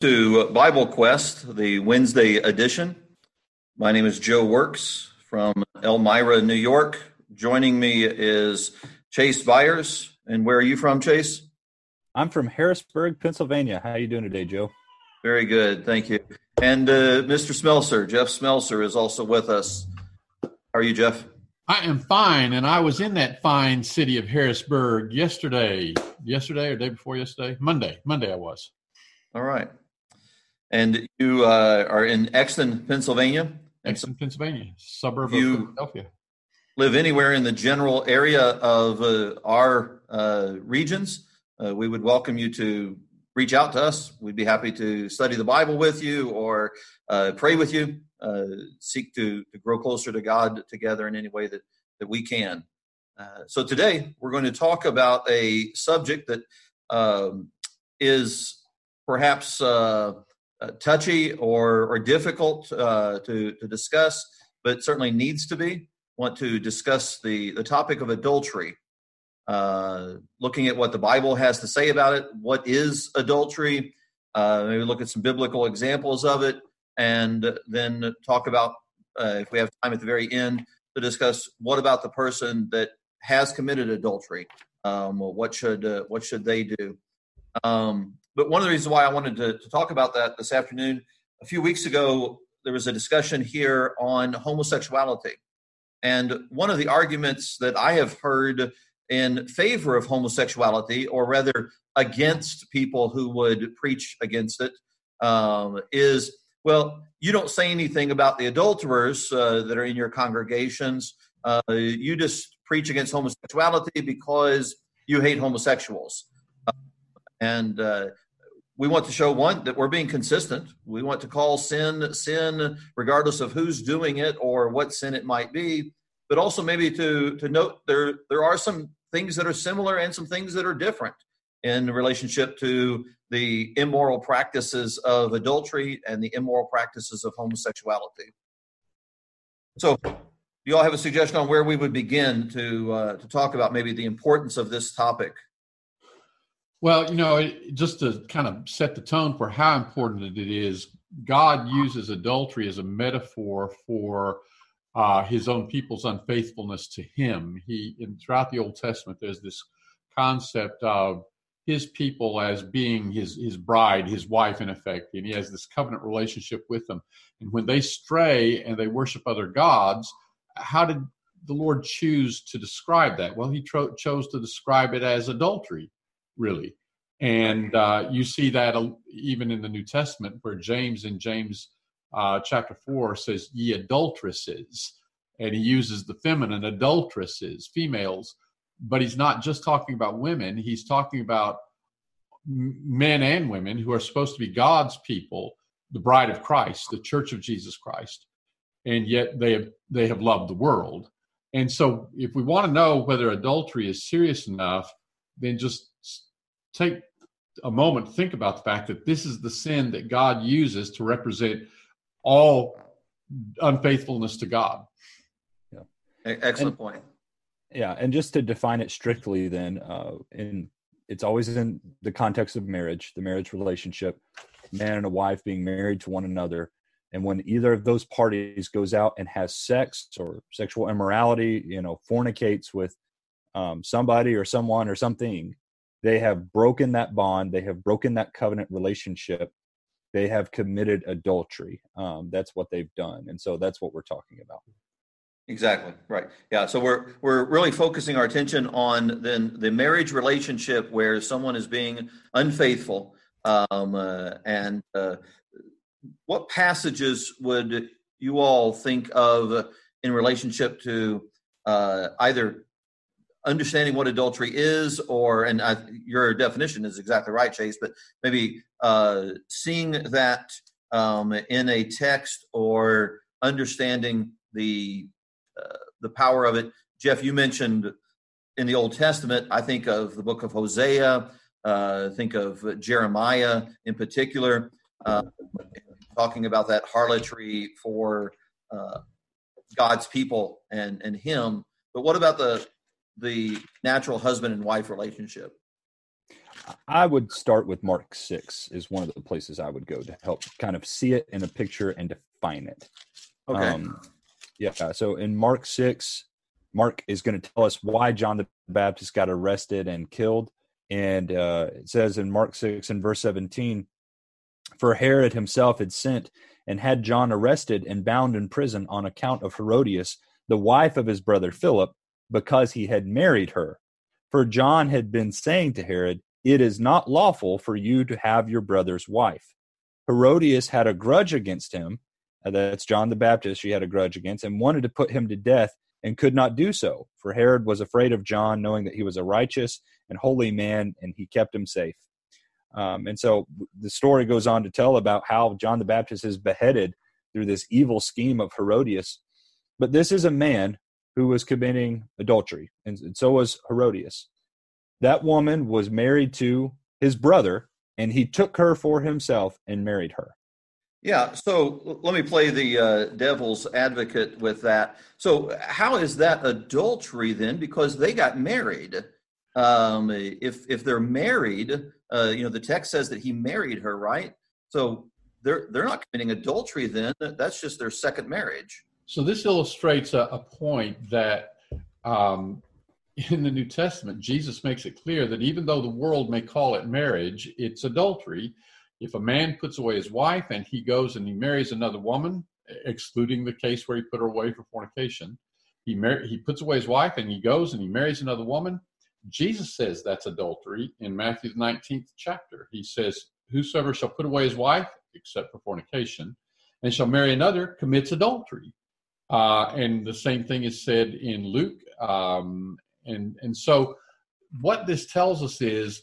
to Bible Quest, the Wednesday edition. My name is Joe Works from Elmira, New York. Joining me is Chase Byers. And where are you from, Chase? I'm from Harrisburg, Pennsylvania. How are you doing today, Joe? Very good, thank you. And uh, Mr. Smelser, Jeff Smelser, is also with us. How are you, Jeff? I am fine, and I was in that fine city of Harrisburg yesterday. Yesterday or day before yesterday? Monday. Monday, I was. All right. And you uh, are in Exton, Pennsylvania. Exton, Pennsylvania, suburb you of Philadelphia. Live anywhere in the general area of uh, our uh, regions. Uh, we would welcome you to reach out to us. We'd be happy to study the Bible with you or uh, pray with you, uh, seek to, to grow closer to God together in any way that, that we can. so today we're going to talk about a subject that um, is perhaps uh, touchy or, or difficult uh, to, to discuss, but certainly needs to be. Want to discuss the, the topic of adultery, uh, looking at what the Bible has to say about it. What is adultery? Uh, maybe look at some biblical examples of it, and then talk about, uh, if we have time at the very end, to discuss what about the person that has committed adultery. Um, what should uh, what should they do? Um, but one of the reasons why I wanted to, to talk about that this afternoon, a few weeks ago, there was a discussion here on homosexuality. And one of the arguments that I have heard in favor of homosexuality, or rather against people who would preach against it, um, is well, you don't say anything about the adulterers uh, that are in your congregations. Uh, you just preach against homosexuality because you hate homosexuals. And uh, we want to show one that we're being consistent. We want to call sin sin, regardless of who's doing it or what sin it might be. But also maybe to to note there there are some things that are similar and some things that are different in relationship to the immoral practices of adultery and the immoral practices of homosexuality. So, do you all have a suggestion on where we would begin to uh, to talk about maybe the importance of this topic? Well, you know, just to kind of set the tone for how important it is, God uses adultery as a metaphor for uh, his own people's unfaithfulness to him. He, in, throughout the Old Testament, there's this concept of his people as being his his bride, his wife, in effect, and he has this covenant relationship with them. And when they stray and they worship other gods, how did the Lord choose to describe that? Well, he tro- chose to describe it as adultery really. And uh, you see that even in the New Testament, where James in James uh, chapter 4 says, Ye adulteresses. And he uses the feminine adulteresses, females. But he's not just talking about women, he's talking about men and women who are supposed to be God's people, the bride of Christ, the church of Jesus Christ. And yet they have, they have loved the world. And so, if we want to know whether adultery is serious enough, then just take a moment to think about the fact that this is the sin that God uses to represent all unfaithfulness to God. Yeah. Excellent and, point. Yeah, and just to define it strictly, then, uh, in it's always in the context of marriage, the marriage relationship, man and a wife being married to one another, and when either of those parties goes out and has sex or sexual immorality, you know, fornicates with um, somebody or someone or something, they have broken that bond. They have broken that covenant relationship. They have committed adultery. Um, that's what they've done. And so that's what we're talking about. Exactly. Right. Yeah. So we're we're really focusing our attention on then the marriage relationship where someone is being unfaithful um, uh, and uh, what passages would you all think of in relationship to uh, either understanding what adultery is, or and I, your definition is exactly right, Chase. But maybe uh, seeing that um, in a text or understanding the uh, the power of it. Jeff, you mentioned in the Old Testament. I think of the book of Hosea. Uh, think of Jeremiah in particular, uh, talking about that harlotry for uh, God's people and and Him. But what about the the natural husband and wife relationship? I would start with Mark 6 is one of the places I would go to help kind of see it in a picture and define it. Okay. Um, yeah. So in Mark 6, Mark is going to tell us why John the Baptist got arrested and killed. And uh, it says in Mark 6 and verse 17, for Herod himself had sent and had John arrested and bound in prison on account of Herodias, the wife of his brother Philip, because he had married her. For John had been saying to Herod, It is not lawful for you to have your brother's wife. Herodias had a grudge against him. That's John the Baptist, she had a grudge against, and wanted to put him to death and could not do so. For Herod was afraid of John, knowing that he was a righteous and holy man, and he kept him safe. Um, and so the story goes on to tell about how John the Baptist is beheaded through this evil scheme of Herodias. But this is a man who was committing adultery, and, and so was Herodias. That woman was married to his brother, and he took her for himself and married her. Yeah, so let me play the uh, devil's advocate with that. So, how is that adultery then? Because they got married. Um, if if they're married, uh, you know, the text says that he married her, right? So they're they're not committing adultery then. That's just their second marriage. So this illustrates a, a point that um, in the New Testament, Jesus makes it clear that even though the world may call it marriage, it's adultery. If a man puts away his wife and he goes and he marries another woman, excluding the case where he put her away for fornication, he mar- he puts away his wife and he goes and he marries another woman. Jesus says that's adultery in Matthew the 19th chapter. He says, Whosoever shall put away his wife, except for fornication, and shall marry another, commits adultery. Uh, and the same thing is said in Luke. Um, and, and so, what this tells us is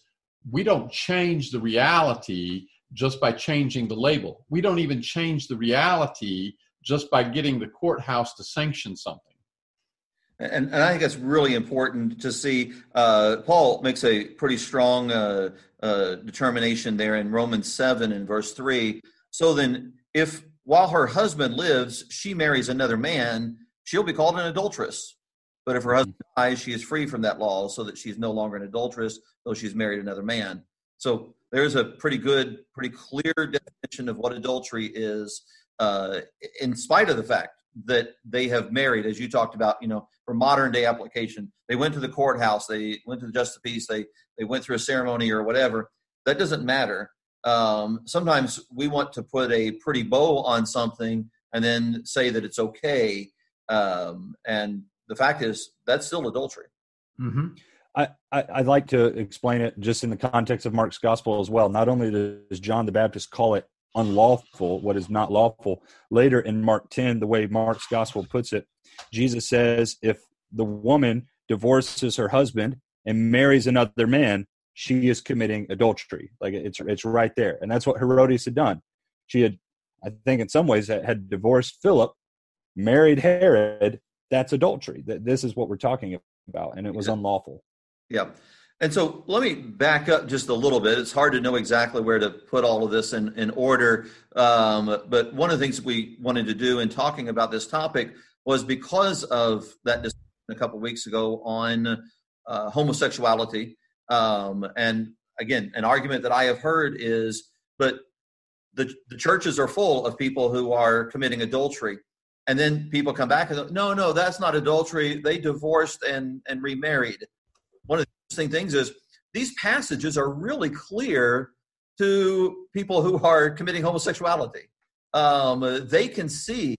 we don't change the reality just by changing the label. We don't even change the reality just by getting the courthouse to sanction something. And, and I think that's really important to see. Uh, Paul makes a pretty strong uh, uh, determination there in Romans 7 and verse 3. So then, if while her husband lives, she marries another man, she'll be called an adulteress. But if her husband dies, she is free from that law, so that she's no longer an adulteress, though she's married another man. So there's a pretty good, pretty clear definition of what adultery is, uh, in spite of the fact that they have married, as you talked about, you know, for modern day application. They went to the courthouse, they went to the justice peace, they they went through a ceremony or whatever. That doesn't matter. Um, sometimes we want to put a pretty bow on something and then say that it's okay. Um, and the fact is, that's still adultery. Mm-hmm. I, I, would like to explain it just in the context of Mark's gospel as well. Not only does John the Baptist call it unlawful, what is not lawful. Later in Mark 10, the way Mark's gospel puts it, Jesus says if the woman divorces her husband and marries another man, she is committing adultery. Like it's it's right there, and that's what Herodias had done. She had, I think, in some ways, had divorced Philip, married Herod. That's adultery. That this is what we're talking about, and it was unlawful. Yeah. And so let me back up just a little bit. It's hard to know exactly where to put all of this in, in order. Um, but one of the things we wanted to do in talking about this topic was because of that discussion a couple of weeks ago on uh, homosexuality. Um, and again, an argument that I have heard is, but the, the churches are full of people who are committing adultery. And then people come back and go, no, no, that's not adultery. They divorced and, and remarried. One of the interesting things is these passages are really clear to people who are committing homosexuality. Um, they can see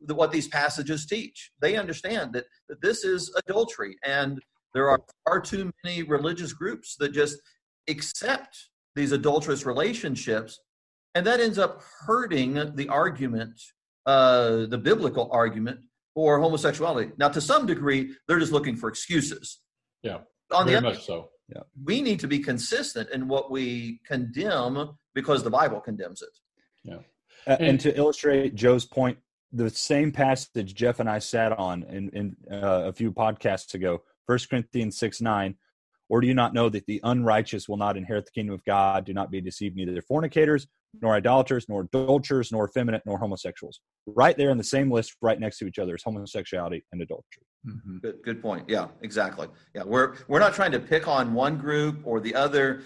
the, what these passages teach. They understand that, that this is adultery, and there are far too many religious groups that just accept these adulterous relationships, and that ends up hurting the argument, uh, the biblical argument for homosexuality. Now, to some degree, they're just looking for excuses. Yeah on Very the other, much so. Yeah. We need to be consistent in what we condemn because the Bible condemns it. Yeah. Uh, and, and, to illustrate Joe's point, the same passage Jeff and I sat on in, in uh, a few podcasts ago, First Corinthians 6 9, Or do you not know that the unrighteous will not inherit the kingdom of God? Do not be deceived, neither fornicators, nor idolaters, nor adulterers, nor effeminate, nor homosexuals. Right there in the same list, right next to each other, is homosexuality and adultery. Mm-hmm. Good, good point. Yeah, exactly. Yeah, we're we're not trying to pick on one group or the other.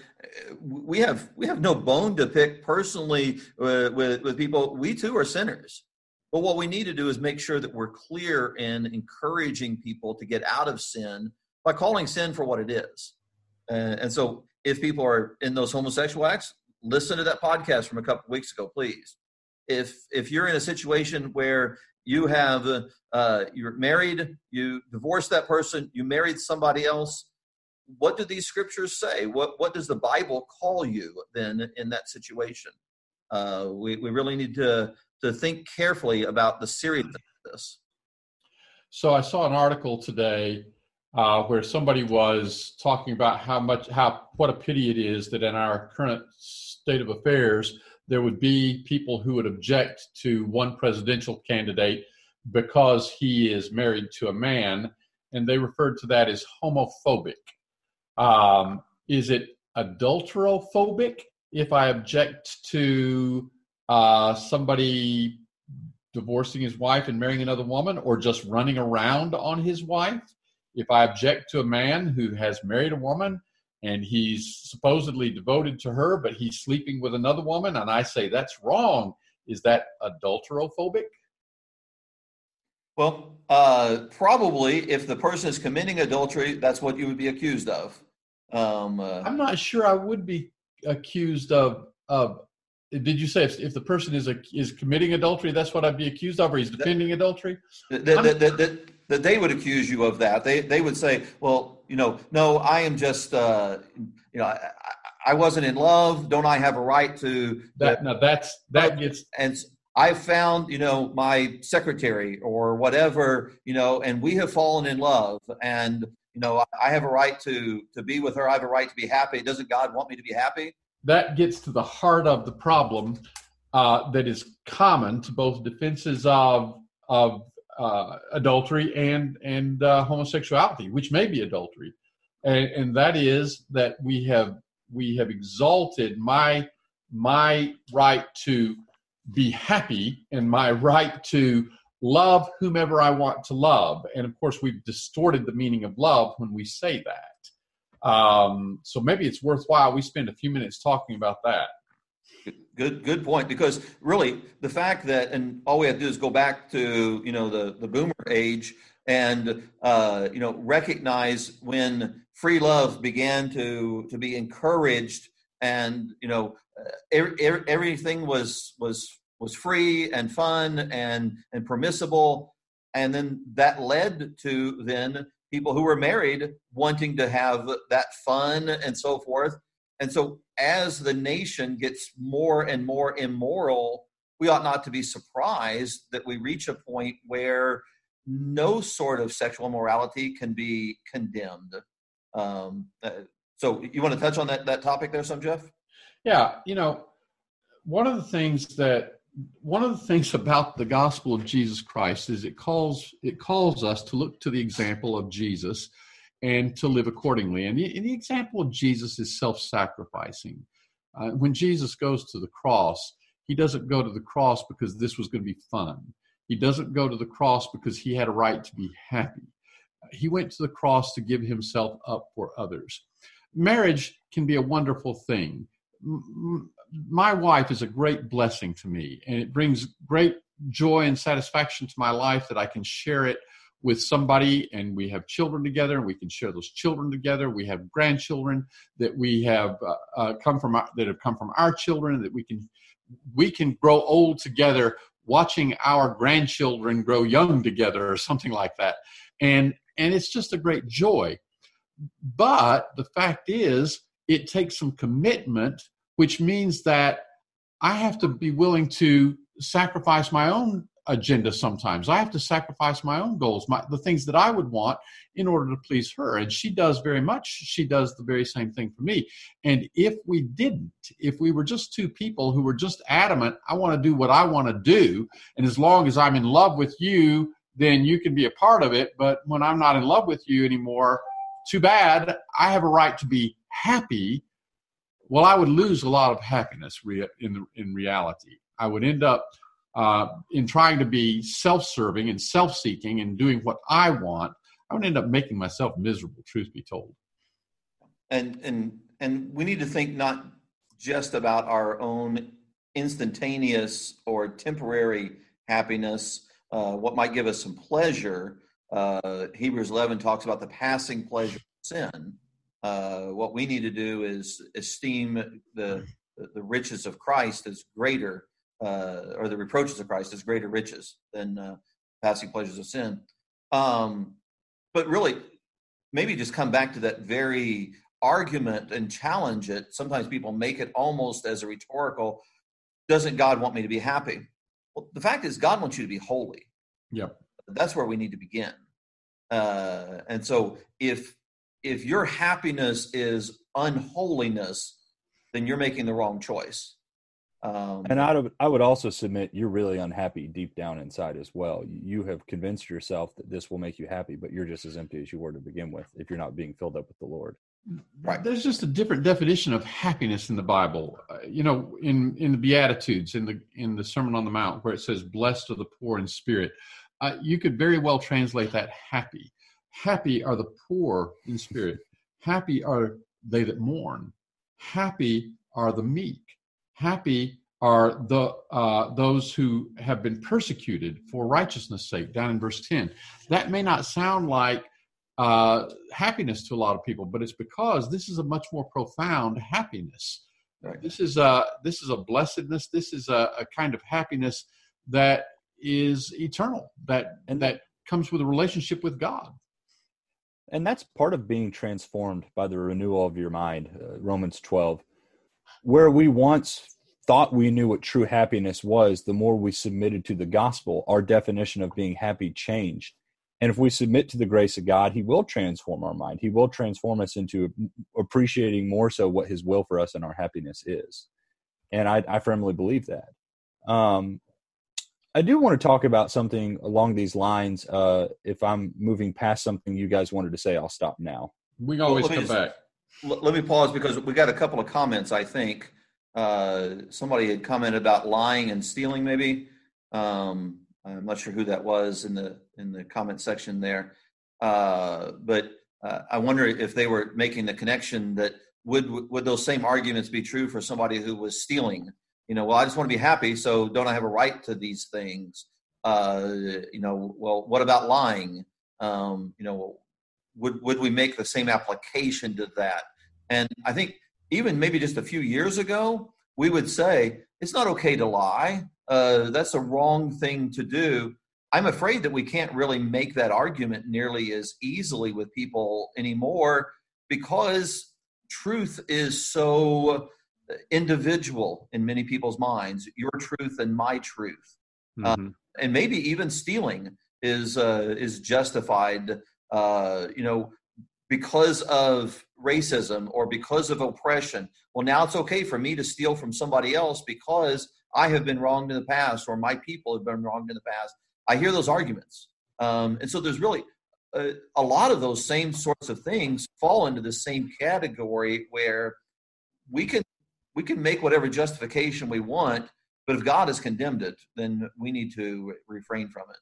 We have we have no bone to pick personally uh, with with people. We too are sinners. But what we need to do is make sure that we're clear in encouraging people to get out of sin by calling sin for what it is. Uh, and so if people are in those homosexual acts, listen to that podcast from a couple weeks ago, please. If if you're in a situation where you have uh, you're married, you divorced that person, you married somebody else, what do these scriptures say? What what does the Bible call you then in that situation? Uh, we we really need to to think carefully about the seriousness of this. So I saw an article today uh, where somebody was talking about how much how what a pity it is that in our current state of affairs there would be people who would object to one presidential candidate because he is married to a man, and they referred to that as homophobic. Um, is it adulterophobic if I object to uh, somebody divorcing his wife and marrying another woman, or just running around on his wife? if I object to a man who has married a woman and he's supposedly devoted to her, but he's sleeping with another woman, and I say that's wrong, is that adulterophobic? Well, uh, probably if the person is committing adultery, that's what you would be accused of. Um, uh, I'm not sure I would be accused of. of did you say if, if the person is a, is committing adultery, that's what I'd be accused of, or he's defending adultery? The, the, the, that they would accuse you of that. They they would say, well, you know, no, I am just, uh, you know, I, I wasn't in love. Don't I have a right to? That no, that's that gets and. I found, you know, my secretary or whatever, you know, and we have fallen in love, and you know, I have a right to to be with her. I have a right to be happy. Doesn't God want me to be happy? That gets to the heart of the problem uh, that is common to both defenses of of uh, adultery and and uh, homosexuality, which may be adultery, and, and that is that we have we have exalted my my right to be happy and my right to love whomever I want to love, and of course we've distorted the meaning of love when we say that. Um, so maybe it's worthwhile we spend a few minutes talking about that. Good, good point. Because really, the fact that, and all we have to do is go back to you know the the boomer age, and uh, you know recognize when free love began to to be encouraged, and you know every, everything was was was free and fun and and permissible, and then that led to then people who were married wanting to have that fun and so forth and so, as the nation gets more and more immoral, we ought not to be surprised that we reach a point where no sort of sexual morality can be condemned. Um, uh, so, you want to touch on that that topic there, some Jeff? Yeah, you know, one of the things that one of the things about the gospel of Jesus Christ is it calls it calls us to look to the example of Jesus and to live accordingly. And the, and the example of Jesus is self sacrificing. Uh, when Jesus goes to the cross, he doesn't go to the cross because this was going to be fun. He doesn't go to the cross because he had a right to be happy. He went to the cross to give himself up for others. Marriage can be a wonderful thing. My wife is a great blessing to me, and it brings great joy and satisfaction to my life that I can share it with somebody and we have children together and we can share those children together. We have grandchildren that we have uh, uh, come from our, that have come from our children that we can we can grow old together watching our grandchildren grow young together or something like that. And and it's just a great joy. But the fact is it takes some commitment which means that i have to be willing to sacrifice my own agenda sometimes. I have to sacrifice my own goals, my, the things that I would want in order to please her. And she does very much, she does the very same thing for me. And if we didn't, if we were just two people who were just adamant, I want to do what I want to do, and as long as I'm in love with you, then you can be a part of it. But when I'm not in love with you anymore, too bad. I have a right to be happy. Well, I would lose a lot of happiness in the, in reality. I would end up uh, in trying to be self-serving and self-seeking and doing what I want. I would end up making myself miserable. Truth be told. And and and we need to think not just about our own instantaneous or temporary happiness, uh, what might give us some pleasure. Uh, Hebrews 11 talks about the passing pleasure of sin. Uh, what we need to do is esteem the the riches of Christ as greater, uh, or the reproaches of Christ as greater riches than uh, passing pleasures of sin. Um, but really, maybe just come back to that very argument and challenge it. Sometimes people make it almost as a rhetorical doesn't God want me to be happy? Well, the fact is, God wants you to be holy. Yep. That's where we need to begin. Uh, and so, if if your happiness is unholiness, then you're making the wrong choice. Um, and I would, I would also submit you're really unhappy deep down inside as well. You have convinced yourself that this will make you happy, but you're just as empty as you were to begin with if you're not being filled up with the Lord. Right. There's just a different definition of happiness in the Bible. Uh, you know, in in the Beatitudes, in the in the Sermon on the Mount, where it says, "Blessed are the poor in spirit," uh, you could very well translate that happy. Happy are the poor in spirit. Happy are they that mourn. Happy are the meek. Happy are the uh, those who have been persecuted for righteousness' sake. Down in verse ten, that may not sound like uh, happiness to a lot of people, but it's because this is a much more profound happiness. Right. This is a this is a blessedness. This is a, a kind of happiness that is eternal. That and that comes with a relationship with God. And that's part of being transformed by the renewal of your mind. Uh, Romans twelve, where we once thought we knew what true happiness was, the more we submitted to the gospel, our definition of being happy changed and if we submit to the grace of God, He will transform our mind. He will transform us into appreciating more so what His will for us and our happiness is. And I, I firmly believe that. Um, I do want to talk about something along these lines. Uh, if I'm moving past something you guys wanted to say, I'll stop now. We always well, come just, back. Let me pause because we got a couple of comments. I think uh, somebody had commented about lying and stealing, maybe. Um, I'm not sure who that was in the in the comment section there, uh, but uh, I wonder if they were making the connection that would would those same arguments be true for somebody who was stealing? You know, well, I just want to be happy, so don't I have a right to these things? Uh, you know, well, what about lying? Um, you know, would would we make the same application to that? And I think even maybe just a few years ago, we would say it's not okay to lie uh, that's a wrong thing to do. I'm afraid that we can't really make that argument nearly as easily with people anymore because truth is so individual in many people's minds your truth and my truth uh, mm-hmm. uh, and maybe even stealing is uh, is justified uh, you know because of racism or because of oppression well now it's okay for me to steal from somebody else because I have been wronged in the past, or my people have been wronged in the past. I hear those arguments. Um, and so there's really a, a, lot of those same sorts of things fall into the same category where we can we can make whatever justification we want, but if God has condemned it, then we need to refrain from it.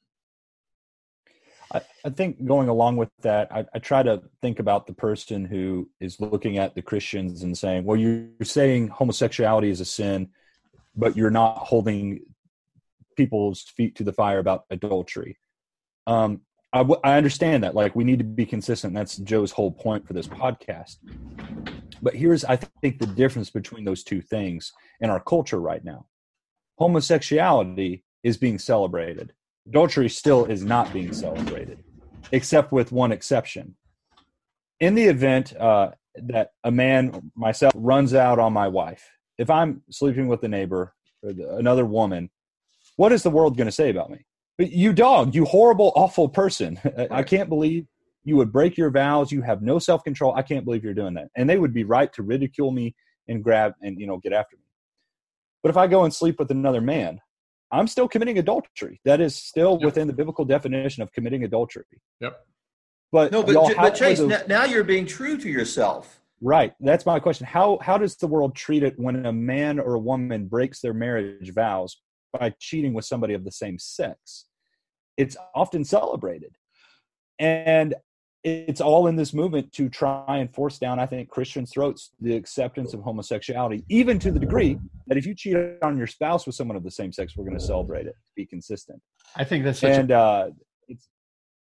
I, I think going along with that, I, I, try to think about the person who is looking at the Christians and saying, "Well, you're saying homosexuality is a sin, but you're not holding people's feet to the fire about adultery. Um, I, w- I understand that. Like, we need to be consistent. That's Joe's whole point for this podcast. But here's, I think, the difference between those two things in our culture right now. Homosexuality is being celebrated. Adultery still is not being celebrated, except with one exception. In the event uh, that a man, myself, runs out on my wife if I'm sleeping with a neighbor or another woman, what is the world going to say about me? You dog, you horrible, awful person. I can't believe you would break your vows. You have no self control. I can't believe you're doing that. And they would be right to ridicule me and grab and, you know, get after me. But if I go and sleep with another man, I'm still committing adultery. That is still yep. within the biblical definition of committing adultery. Yep. But no, but, but Chase, those... now you're being true to yourself. Right. That's my question. How how does the world treat it when a man or a woman breaks their marriage vows by cheating with somebody of the same sex? It's often celebrated. And it's all in this movement to try and force down, I think, Christians' throats the acceptance of homosexuality, even to the degree that if you cheat on your spouse with someone of the same sex, we're going to celebrate it, be consistent. I think that's such and a, uh, it's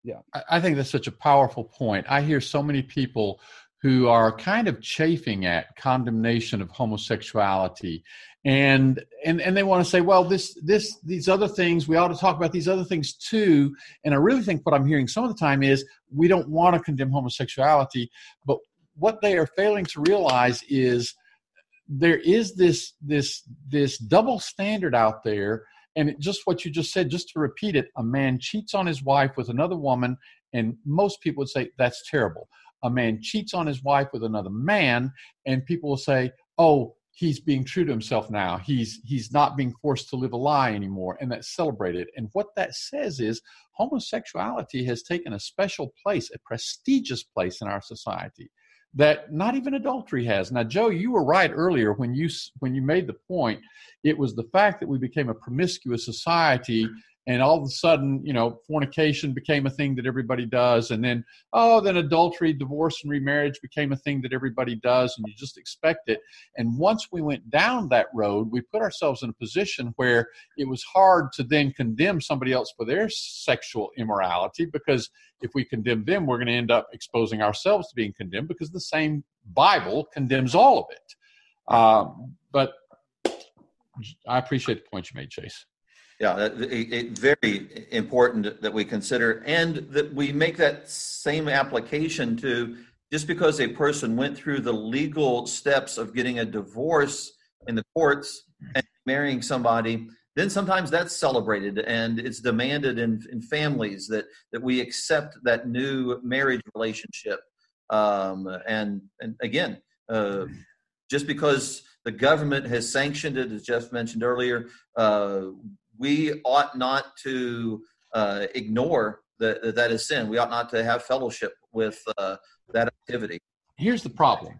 yeah. I think that's such a powerful point. I hear so many people who are kind of chafing at condemnation of homosexuality and and and they want to say well this this these other things we ought to talk about these other things too. And i really think what i'm hearing some of the time is we don't want to condemn homosexuality but what they are failing to realize is there is this this this double standard out there. And just what you just said just to repeat it a man cheats on his wife with another woman and most people would say that's terrible. A man cheats on his wife with another man and people will say oh he's being true to himself now. He's he's not being forced to live a lie anymore and that's celebrated. And what that says is homosexuality has taken a special place a prestigious place in our society that not even adultery has. Now joe you were right earlier when you when you made the point. It was the fact that we became a promiscuous society and all of a sudden you know fornication became a thing that everybody does and then oh then adultery divorce and remarriage became a thing that everybody does and you just expect it. And once we went down that road we put ourselves in a position where it was hard to then condemn somebody else for their sexual immorality because if we condemn them we're going to end up exposing ourselves to being condemned because the same bible condemns all of it. Um, but i appreciate the point you made chase yeah, it, it, very important that we consider and that we make that same application to just because a person went through the legal steps of getting a divorce in the courts and marrying somebody, then sometimes that's celebrated and it's demanded in, in families that, that we accept that new marriage relationship. Um, and, and again, uh, just because the government has sanctioned it, as Jeff mentioned earlier, uh, we ought not to uh, ignore that that is sin. We ought not to have fellowship with uh, that activity. Here's the problem.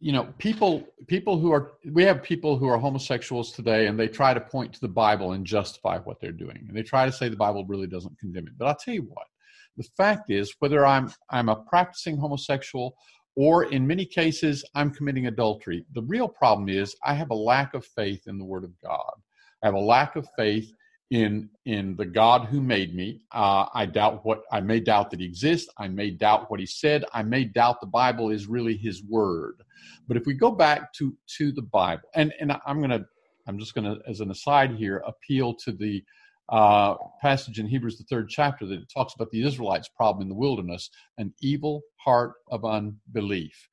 You know, people people who are we have people who are homosexuals today, and they try to point to the Bible and justify what they're doing, and they try to say the Bible really doesn't condemn it. But I'll tell you what, the fact is, whether I'm I'm a practicing homosexual or in many cases I'm committing adultery, the real problem is I have a lack of faith in the Word of God. I have a lack of faith in in the God who made me. Uh, I doubt what I may doubt that He exists. I may doubt what He said. I may doubt the Bible is really His word. But if we go back to to the Bible, and and I'm gonna I'm just gonna as an aside here appeal to the uh, passage in Hebrews the third chapter that talks about the Israelites' problem in the wilderness, an evil heart of unbelief.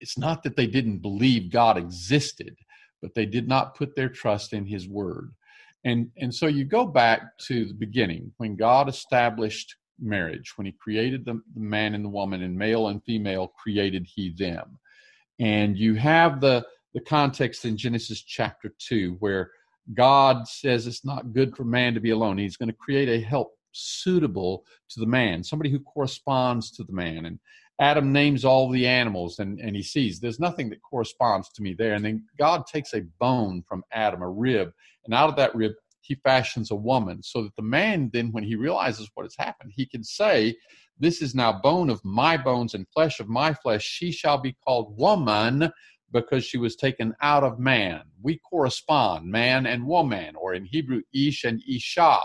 It's not that they didn't believe God existed, but they did not put their trust in His word. And, and so you go back to the beginning when God established marriage, when He created the, the man and the woman, and male and female created He them. And you have the, the context in Genesis chapter 2 where God says it's not good for man to be alone. He's going to create a help suitable to the man, somebody who corresponds to the man. And Adam names all the animals and, and he sees there's nothing that corresponds to me there. And then God takes a bone from Adam, a rib, and out of that rib, he fashions a woman so that the man then, when he realizes what has happened, he can say, This is now bone of my bones and flesh of my flesh. She shall be called woman because she was taken out of man. We correspond, man and woman, or in Hebrew, ish and isha.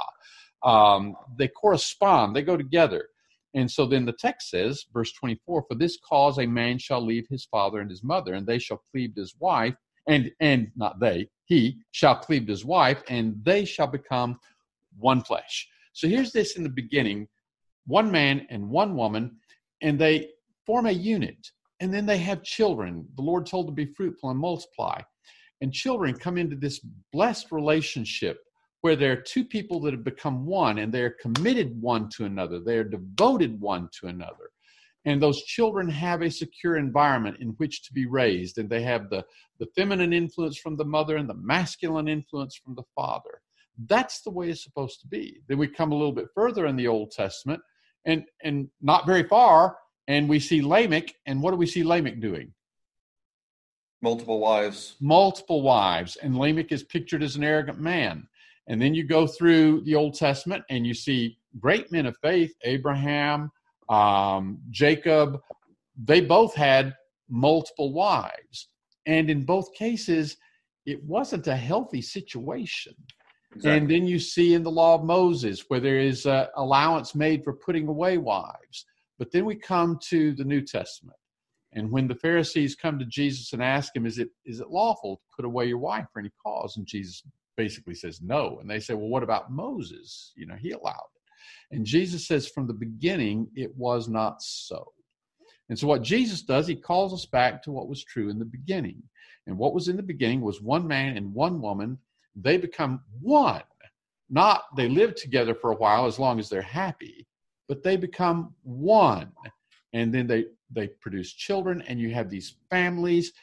Um, they correspond, they go together. And so then the text says, verse 24, for this cause a man shall leave his father and his mother, and they shall cleave to his wife, and and not they, he shall cleave to his wife, and they shall become one flesh. So here's this in the beginning, one man and one woman, and they form a unit, and then they have children. The Lord told them to be fruitful and multiply. And children come into this blessed relationship where there are two people that have become one and they're committed one to another, they're devoted one to another. And those children have a secure environment in which to be raised, and they have the, the feminine influence from the mother and the masculine influence from the father. That's the way it's supposed to be. Then we come a little bit further in the Old Testament, and and not very far, and we see Lamech, and what do we see Lamech doing? Multiple wives. Multiple wives, and Lamech is pictured as an arrogant man. And then you go through the Old Testament, and you see great men of faith, Abraham, um, Jacob. They both had multiple wives, and in both cases, it wasn't a healthy situation. Exactly. And then you see in the law of Moses where there is a allowance made for putting away wives. But then we come to the New Testament. And when the Pharisees come to Jesus and ask him, is it, is it lawful to put away your wife for any cause? And Jesus basically says no. And they say, well, what about Moses? You know, he allowed it. And Jesus says, from the beginning, it was not so. And so, what Jesus does, he calls us back to what was true in the beginning. And what was in the beginning was one man and one woman they become one. Not they live together for a while as long as they're happy, but they become one. And then they, they produce children, and you have these families.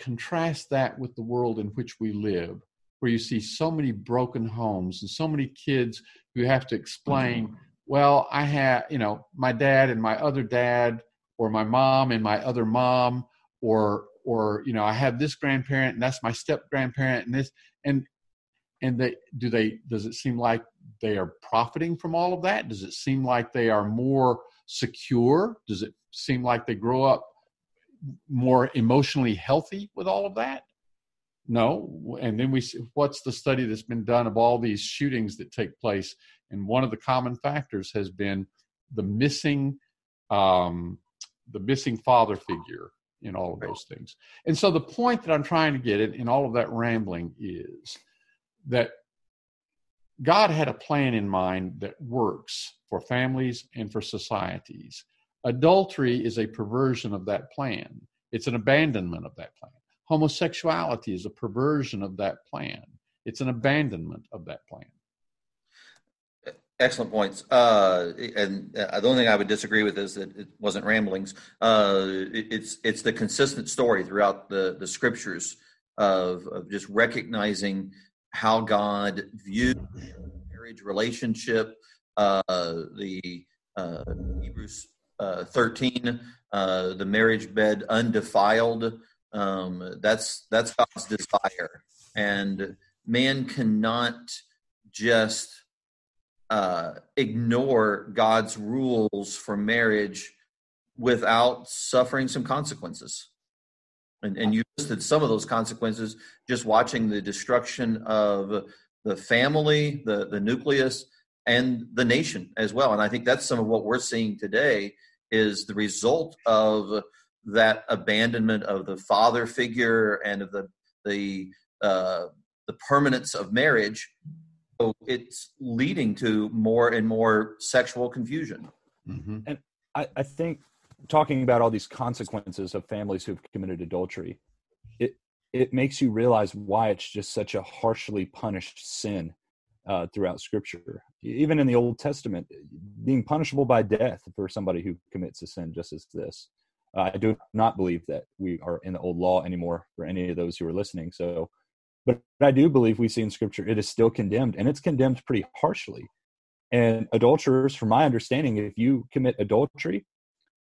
Contrast that with the world in which we live, where you see so many broken homes and so many kids who have to explain, mm-hmm. well, I have, you know, my dad and my other dad, or my mom and my other mom, or or you know i have this grandparent and that's my step grandparent and this and and they do they does it seem like they are profiting from all of that? Does it seem like they are more secure? Does it seem like they grow up more emotionally healthy with all of that no and then we see what's the study that's been done of all these shootings that take place and one of the common factors has been the missing um, the missing father figure in all of those things. And so the point that I'm trying to get at in all of that rambling is that God had a plan in mind that works for families and for societies. Adultery is a perversion of that plan. It's an abandonment of that plan. Homosexuality is a perversion of that plan. It's an abandonment of that plan. Excellent points. Uh, and uh, the only thing I would disagree with is that it wasn't ramblings. Uh, it's it's the consistent story throughout the the scriptures of, of just recognizing how God viewed marriage relationship. Uh, the uh, Hebrews uh, thirteen, the marriage bed undefiled. Um, that's that's God's desire, and man cannot just uh, ignore God's rules for marriage without suffering some consequences. And, and you listed some of those consequences just watching the destruction of the family, the, the nucleus, and the nation as well. And I think that's some of what we're seeing today is the result of that abandonment of the father figure and of the the uh, the permanence of marriage so it's leading to more and more sexual confusion. Mm-hmm. And I, I think talking about all these consequences of families who've committed adultery, it it makes you realize why it's just such a harshly punished sin uh, throughout Scripture. Even in the Old Testament, being punishable by death for somebody who commits a sin just as this. Uh, I do not believe that we are in the old law anymore for any of those who are listening. So but I do believe we see in scripture it is still condemned and it's condemned pretty harshly. And adulterers, from my understanding, if you commit adultery,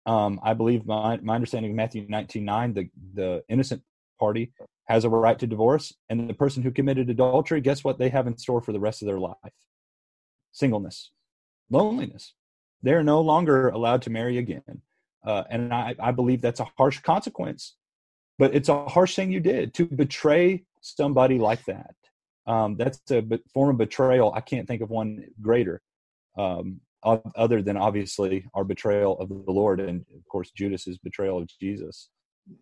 um, I believe my, my understanding of Matthew 19 9, the, the innocent party has a right to divorce. And the person who committed adultery, guess what they have in store for the rest of their life? Singleness, loneliness. They're no longer allowed to marry again. Uh, and I, I believe that's a harsh consequence. But it's a harsh thing you did to betray somebody like that. Um, that's a form of betrayal. I can't think of one greater, um, other than obviously our betrayal of the Lord, and of course Judas's betrayal of Jesus.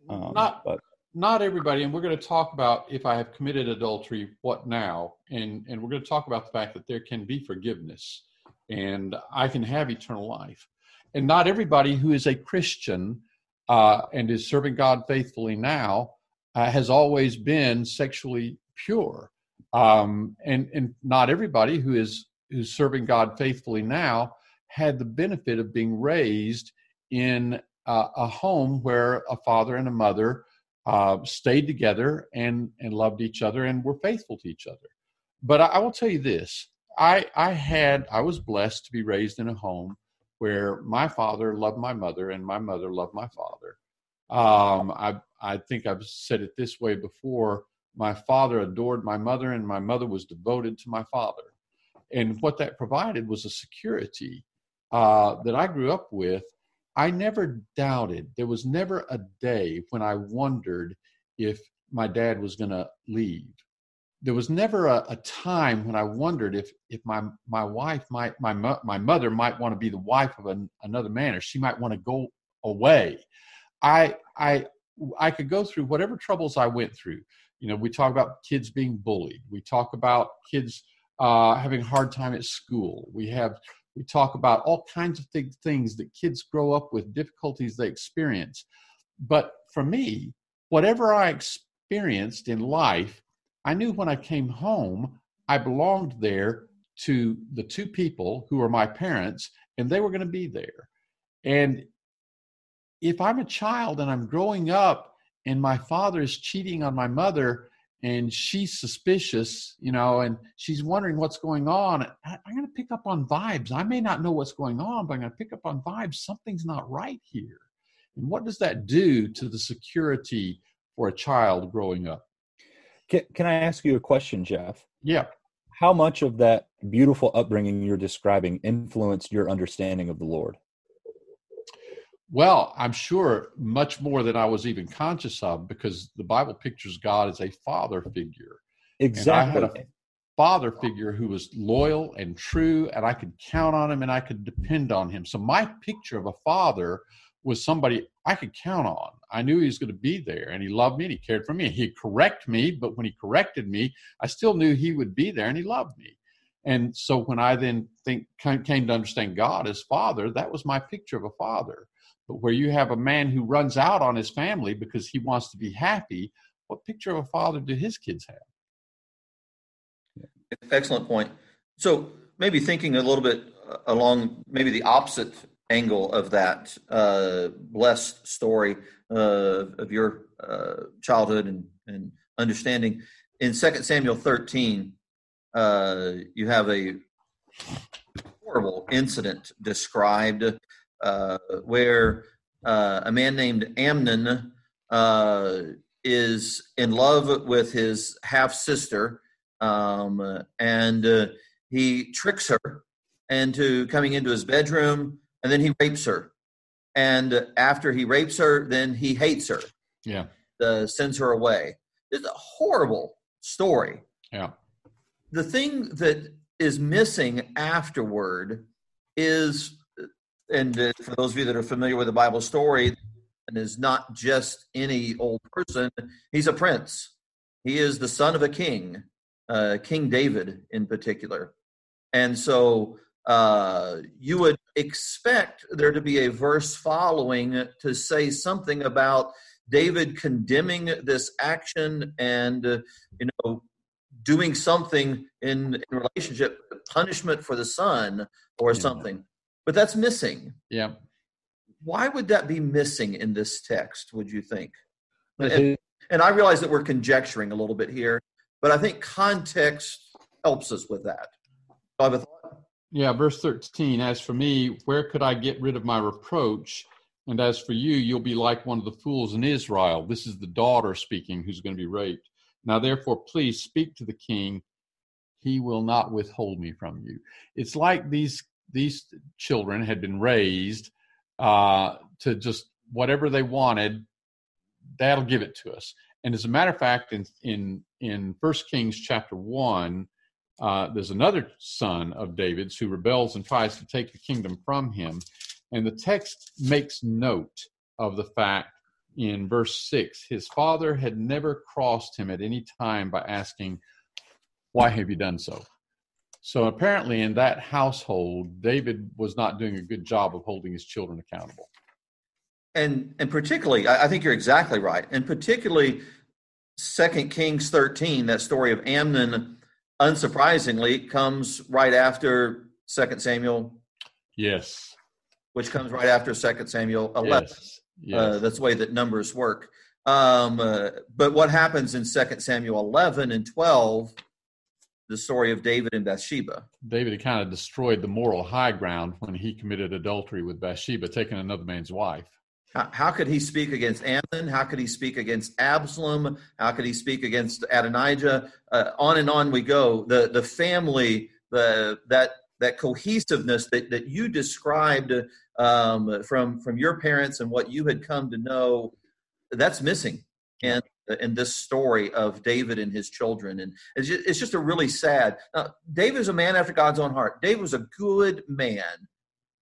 Um, not, but not everybody, and we're going to talk about if I have committed adultery, what now, and and we're going to talk about the fact that there can be forgiveness, and I can have eternal life, and not everybody who is a Christian uh, and is serving God faithfully now uh, has always been sexually pure. Um, and, and not everybody who is who's serving God faithfully now had the benefit of being raised in uh, a home where a father and a mother uh, stayed together and, and loved each other and were faithful to each other. But I, I will tell you this I, I had, I was blessed to be raised in a home where my father loved my mother and my mother loved my father. Um, I, I think I've said it this way before. My father adored my mother, and my mother was devoted to my father. And what that provided was a security uh, that I grew up with. I never doubted. There was never a day when I wondered if my dad was going to leave. There was never a, a, time when I wondered if if my my wife might my my mother might want to be the wife of an, another man, or she might want to go away. I I I could go through whatever troubles I went through. You know, we talk about kids being bullied. We talk about kids uh, having a hard time at school. We have we talk about all kinds of th- things that kids grow up with, difficulties they experience. But for me, whatever I experienced in life, I knew when I came home, I belonged there to the two people who were my parents, and they were going to be there. And if I'm a child and I'm growing up and my father is cheating on my mother, and she's suspicious, you know, and she's wondering what's going on. I, am going to pick up on vibes. I may not know what's going on, but I'm going to pick up on vibes. Something's not right here. And what does that do to the security for a child growing up? Can, can I ask you a question, Jeff? Yeah. How much of that beautiful upbringing you're describing influenced your understanding of the Lord? Well, I'm sure much more than I was even conscious of because the Bible pictures God as a father figure. Exactly. And I had a father figure who was loyal and true, and I could count on him and I could depend on him. So my picture of a father was somebody I could count on. I knew he was going to be there and he loved me and he cared for me. He'd correct me, but when he corrected me, I still knew he would be there and he loved me. And so when I then think came to understand God as father, that was my picture of a father. But where you have a man who runs out on his family because he wants to be happy, what picture of a father do his kids have? Excellent point. So maybe thinking a little bit uh, along maybe the opposite angle of that uh, blessed story uh, of your uh, childhood and, and understanding. In 2 Samuel 13, uh, you have a horrible incident described uh, where uh, a man named Amnon is in love with his half sister, um, and he tricks her into coming into his bedroom, and then he rapes her. And after he rapes her, then he hates her. Yeah, sends her away. It's a horrible story. Yeah. The thing that is missing afterward is and uh, for those of you that are familiar with the Bible story, and is not just any old person, he's a prince. He is the son of a king, uh, King David in particular. And so uh, you would expect there to be a verse following to say something about David condemning this action and, uh, you know, doing something in, in relationship, punishment for the son or yeah. something but that's missing. Yeah. Why would that be missing in this text, would you think? And, and I realize that we're conjecturing a little bit here, but I think context helps us with that. I have a thought. Yeah, verse 13 As for me, where could I get rid of my reproach? And as for you, you'll be like one of the fools in Israel. This is the daughter speaking who's going to be raped. Now, therefore, please speak to the king. He will not withhold me from you. It's like these these children had been raised uh, to just whatever they wanted, that'll give it to us. And as a matter of fact, in in in First Kings chapter one, uh, there's another son of David's who rebels and tries to take the kingdom from him, and the text makes note of the fact in verse six, his father had never crossed him at any time by asking, "Why have you done so?" So apparently, in that household, David was not doing a good job of holding his children accountable. And and particularly, I think you're exactly right. And particularly, Second Kings 13, that story of Amnon, unsurprisingly, comes right after Second Samuel. Yes. Which comes right after Second Samuel 11. Yes. yes. Uh, that's the way that numbers work. Um, uh, but what happens in Second Samuel 11 and 12 the story of David and Bathsheba. David had kind of destroyed the moral high ground when he committed adultery with Bathsheba, taking another man's wife. How, could he speak against Amnon? How could he speak against Absalom? How could he speak against Adonijah? Uh, on and on we go. The the family, the that that cohesiveness that, that you described um, from from your parents and what you had come to know, that's missing. And in this story of David and his children. And it's just, it's just a really sad. Now, David is a man after God's own heart. David was a good man,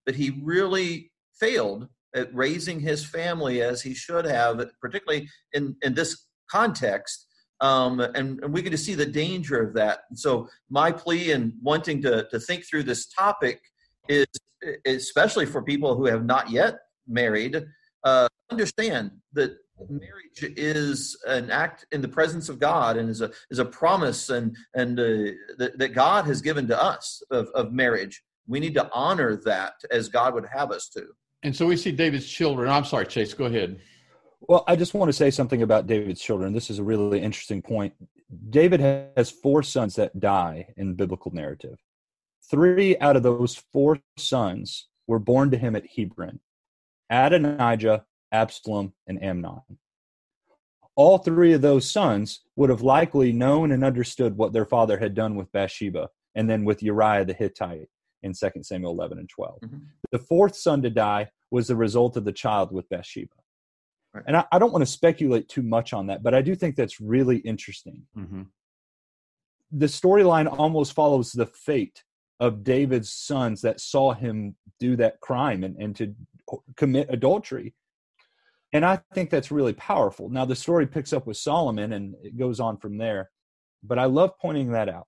but he really failed raising his family as he should have, particularly in, in this context. Um, and, and we to see the danger of that. And so, my plea in wanting to, to think through this topic is, especially for people who have not yet married, uh, understand that marriage is an act in the presence of God and is a is a promise and and uh, that, that God has given to us of, of marriage. We need to honor that as God would have us to. And so we see David's children. I'm sorry, Chase. Go ahead. Well, I just want to say something about David's children. This is a really interesting point. David has four sons that die in biblical narrative. Three out of those four sons were born to him at Hebron Adonijah, Absalom, and Amnon. All three of those sons would have likely known and understood what their father had done with Bathsheba and then with Uriah the Hittite in 2 Samuel 11 and 12. Mm-hmm. The fourth son to die was the result of the child with Bathsheba. Right. And I, I, don't want to speculate too much on that, but I do think that's really interesting. Mm-hmm. The storyline almost follows the fate of David's sons that saw him do that crime and, and to commit adultery and I think that's really powerful. Now, the story picks up with Solomon and it goes on from there, but I love pointing that out.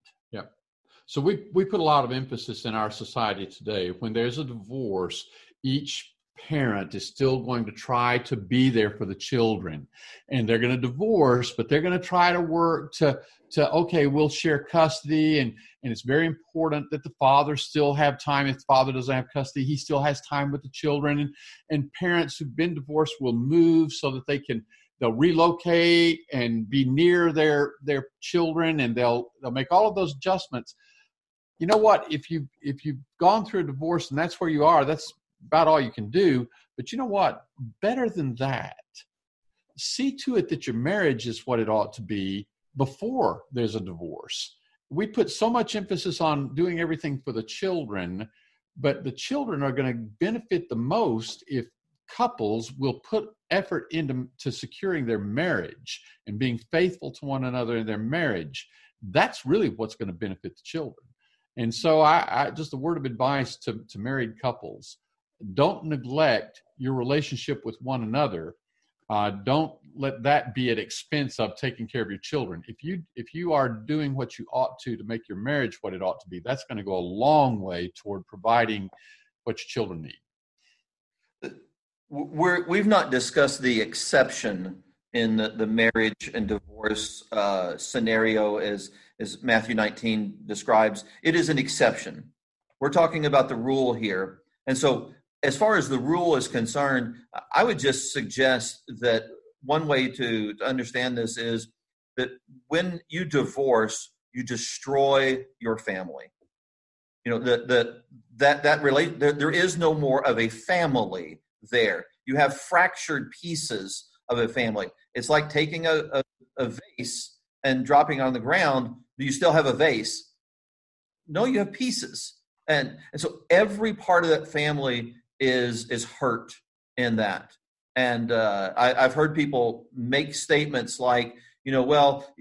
So we, we put a lot of emphasis in our society today. When there's a divorce, each parent is still going to try to be there for the children. And they're going to divorce but they're going to try to work to to okay we'll share custody. And and it's very important that the father still have time. If the father doesn't have custody he still has time with the children. And and parents who've been divorced will move so that they can they'll relocate and be near their their children and they'll they'll make all of those adjustments you know what if you if you've gone through a divorce and that's where you are that's about all you can do. But you know what? Better than that, see to it that your marriage is what it ought to be before there's a divorce. We put so much emphasis on doing everything for the children, but the children are going to benefit the most if couples will put effort into to securing their marriage and being faithful to one another in their marriage. That's really what's going to benefit the children. And so, I, I just a word of advice to, to married couples don't neglect your relationship with one another. Uh, don't let that be at expense of taking care of your children. If you if you are doing what you ought to to make your marriage what it ought to be, that's going to go a long way toward providing what your children need. We're, we've not discussed the exception in the, the marriage and divorce uh, scenario as as Matthew 19 describes. It is an exception. We're talking about the rule here, and so as far as the rule is concerned, I would just suggest that one way to, to understand this is that when you divorce, you destroy your family. You know, the, the, that, that relate, there, there is no more of a family there. You have fractured pieces of a family. It's like taking a, a, a vase and dropping on the ground. Do you still have a vase? No, you have pieces. And, and so every part of that family is is hurt in that. And uh, I, have heard people make statements like, you know, well,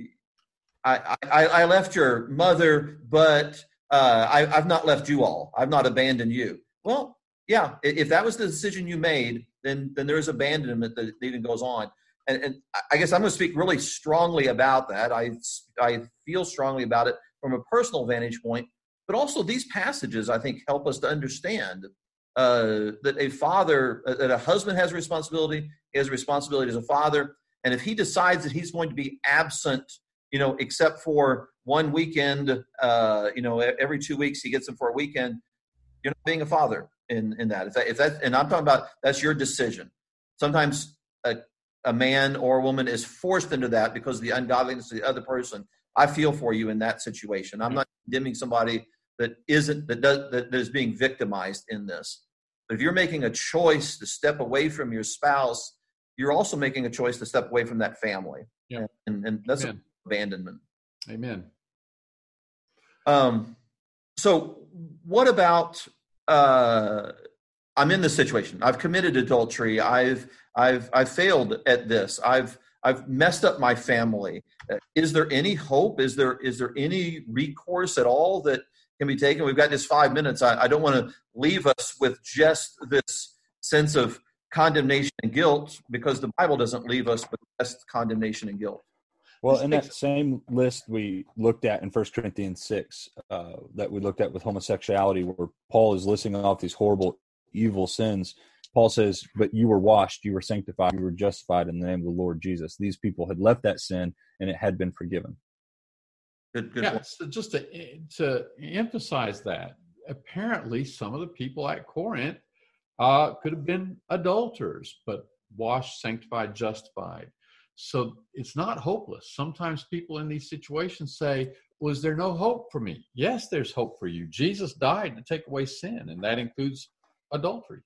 I, I, I left your mother, but uh, I, I've not left you all. I've not abandoned you. Well, yeah, if that was the decision you made, then then there is abandonment that even goes on. And, and I guess I'm going to speak really strongly about that. I I feel strongly about it from a personal vantage point, but also these passages I think help us to understand uh, that a father, uh, that a husband has a responsibility, he has a responsibility as a father. And if he decides that he's going to be absent, you know, except for one weekend, uh, you know, every two weeks he gets them for a weekend, you're not being a father in, in that. If that, if that, and I'm talking about that's your decision. Sometimes a, a man or a woman is forced into that because of the ungodliness of the other person. I feel for you in that situation. I'm not condemning somebody that isn't that does that is being victimized in this. But if you're making a choice to step away from your spouse, you're also making a choice to step away from that family. Yeah. And, and that's abandonment. Amen. Um, so what about uh, I'm in this situation. I've committed adultery. I've I've I've failed at this. I've I've messed up my family. Uh, is there any hope? Is there is there any recourse at all that can be taken? We've got just five minutes. I, I don't want to leave us with just this sense of condemnation and guilt because the Bible doesn't leave us with just condemnation and guilt. Well, in that same list we looked at in First Corinthians six, uh, that we looked at with homosexuality, where Paul is listing off these horrible, evil sins. Paul says, "But you were washed, you were sanctified, you were justified in the name of the Lord Jesus." These people had left that sin, and it had been forgiven. Good, good. Yeah, so just to to emphasize that, apparently some of the people at Corinth uh, could have been adulterers, but washed, sanctified, justified. So it's not hopeless. Sometimes people in these situations say, Was there no hope for me? Yes, there's hope for you. Jesus died to take away sin, and that includes adultery.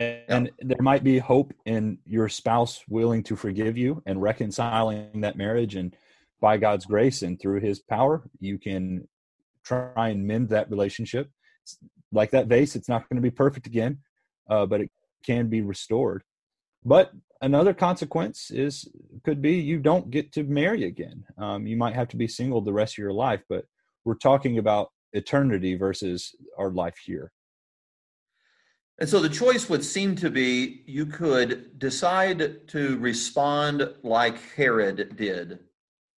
And there might be hope in your spouse willing to forgive you and reconciling that marriage. And by God's grace and through his power, you can try and mend that relationship. Like that vase, it's not going to be perfect again, uh, but it can be restored. But another consequence is could be you don't get to marry again. Um, you might have to be single the rest of your life, but we're talking about eternity versus our life here. And so the choice would seem to be you could decide to respond like Herod did.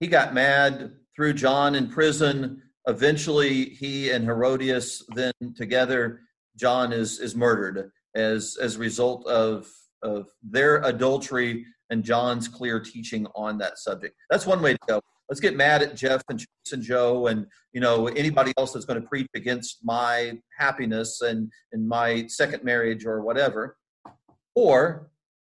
He got mad, threw John in prison. Eventually, he and Herodias then together, John is is murdered as as a result of of their adultery and John's clear teaching on that subject. That's one way to go. Let's get mad at Jeff and Chase and Joe and you know anybody else that's going to preach against my happiness and and my second marriage or whatever. Or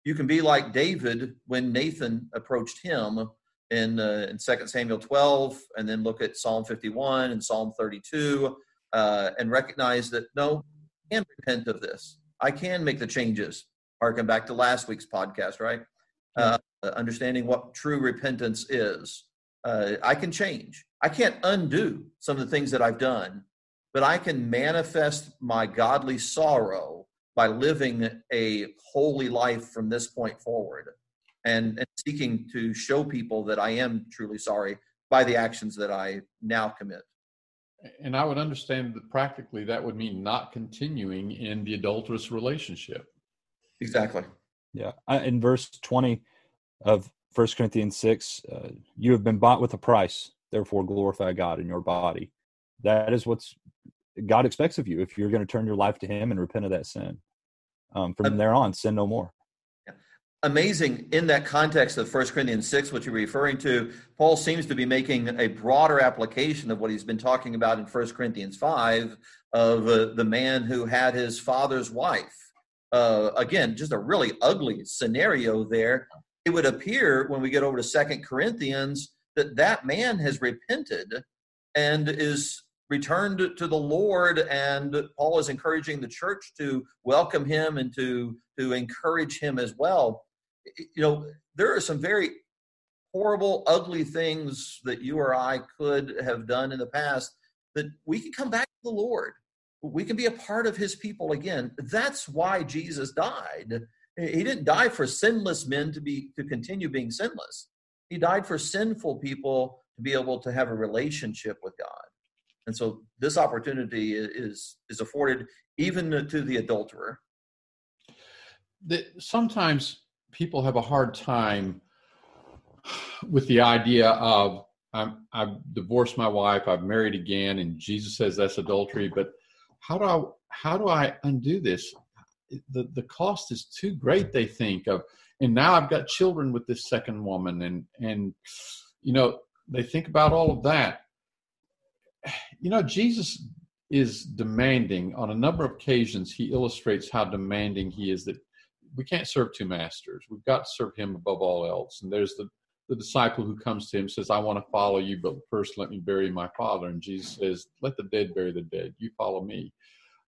you can be like David when Nathan approached him in uh, in Second Samuel 12, and then look at Psalm 51 and Psalm 32, uh, and recognize that no, I can repent of this. I can make the changes harken back to last week's podcast, right? Uh, understanding what true repentance is. Uh, I can change. I can't undo some of the things that I've done, but I can manifest my godly sorrow by living a holy life from this point forward and, and seeking to show people that I am truly sorry by the actions that I now commit. And I would understand that practically that would mean not continuing in the adulterous relationship. Exactly. Yeah. In verse 20 of First Corinthians 6, uh, you have been bought with a price, therefore glorify God in your body. That is what's God expects of you if you're going to turn your life to Him and repent of that sin. Um, from there on, sin no more. Amazing in that context of First Corinthians 6, which you're referring to, Paul seems to be making a broader application of what he's been talking about in First Corinthians 5 of uh, the man who had his father's wife uh, again, just a really ugly scenario there. It would appear when we get over to Second Corinthians that that man has repented and is returned to the Lord, and Paul is encouraging the church to welcome him and to to encourage him as well. You know, there are some very horrible, ugly things that you or I could have done in the past that we can come back to the Lord we can be a part of his people again. That's why Jesus died. He didn't die for sinless men to be to continue being sinless. He died for sinful people to be able to have a relationship with God. And so this opportunity is is afforded even to the adulterer. That sometimes people have a hard time with the idea of I'm, I've divorced my wife, I've married again, and Jesus says that's adultery. But how do I how do I undo this? The the cost is too great. They think of, and now I've got children with this second woman, and and you know they think about all of that. You know, Jesus is demanding on a number of occasions. He illustrates how demanding he is that we can't serve two masters. We've got to serve him above all else. And there's the the disciple who comes to him says, I want to follow you, but first let me bury my father. And Jesus says, Let the dead bury the dead. You follow me.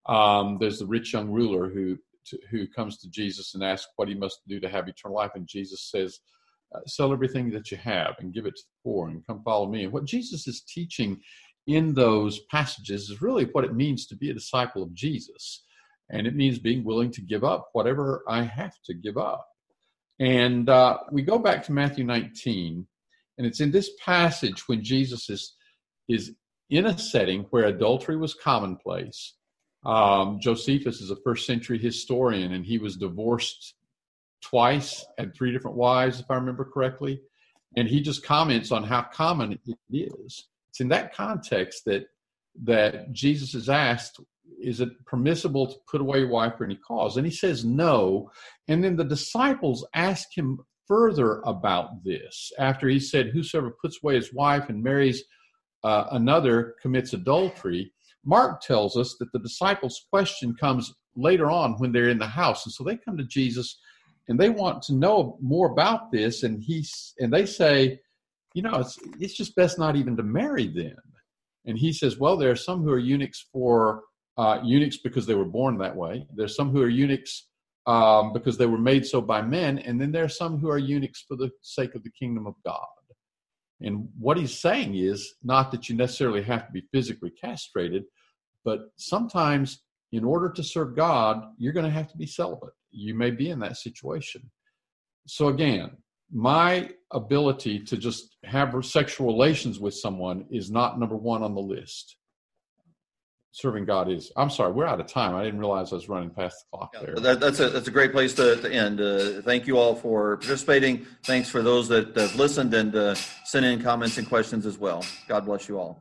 Um, there's the rich young ruler who to, who comes to Jesus and asks what he must do to have eternal life. And Jesus says, uh, Sell everything that you have and give it to the poor and come follow me. And what Jesus is teaching in those passages is really what it means to be a disciple of Jesus. And it means being willing to give up whatever I have to give up. And uh, we go back to Matthew 19, and it's in this passage when Jesus is, is in a setting where adultery was commonplace. Um, Josephus is a first century historian, and he was divorced twice, had three different wives, if I remember correctly. And he just comments on how common it is. It's in that context that that Jesus is asked, is it permissible to put away your wife for any cause? And he says no. And then the disciples ask him further about this after he said, Whosoever puts away his wife and marries uh, another commits adultery. Mark tells us that the disciples' question comes later on when they're in the house. And so they come to Jesus and they want to know more about this. And he's and they say, you know, it's it's just best not even to marry then. And he says, well, there are some who are eunuchs for uh, eunuchs because they were born that way. There's some who are eunuchs um, because they were made so by men, and then there are some who are eunuchs for the sake of the kingdom of God. And what he's saying is not that you necessarily have to be physically castrated, but sometimes in order to serve God, you're going to have to be celibate. You may be in that situation. So again, my ability to just have sexual relations with someone is not number one on the list serving God is. I'm sorry, we're out of time. I didn't realize I was running past the clock there. That, that's a that's a great place to, to end. Uh, thank you all for participating. Thanks for those that have listened and uh, sent in comments and questions as well. God bless you all.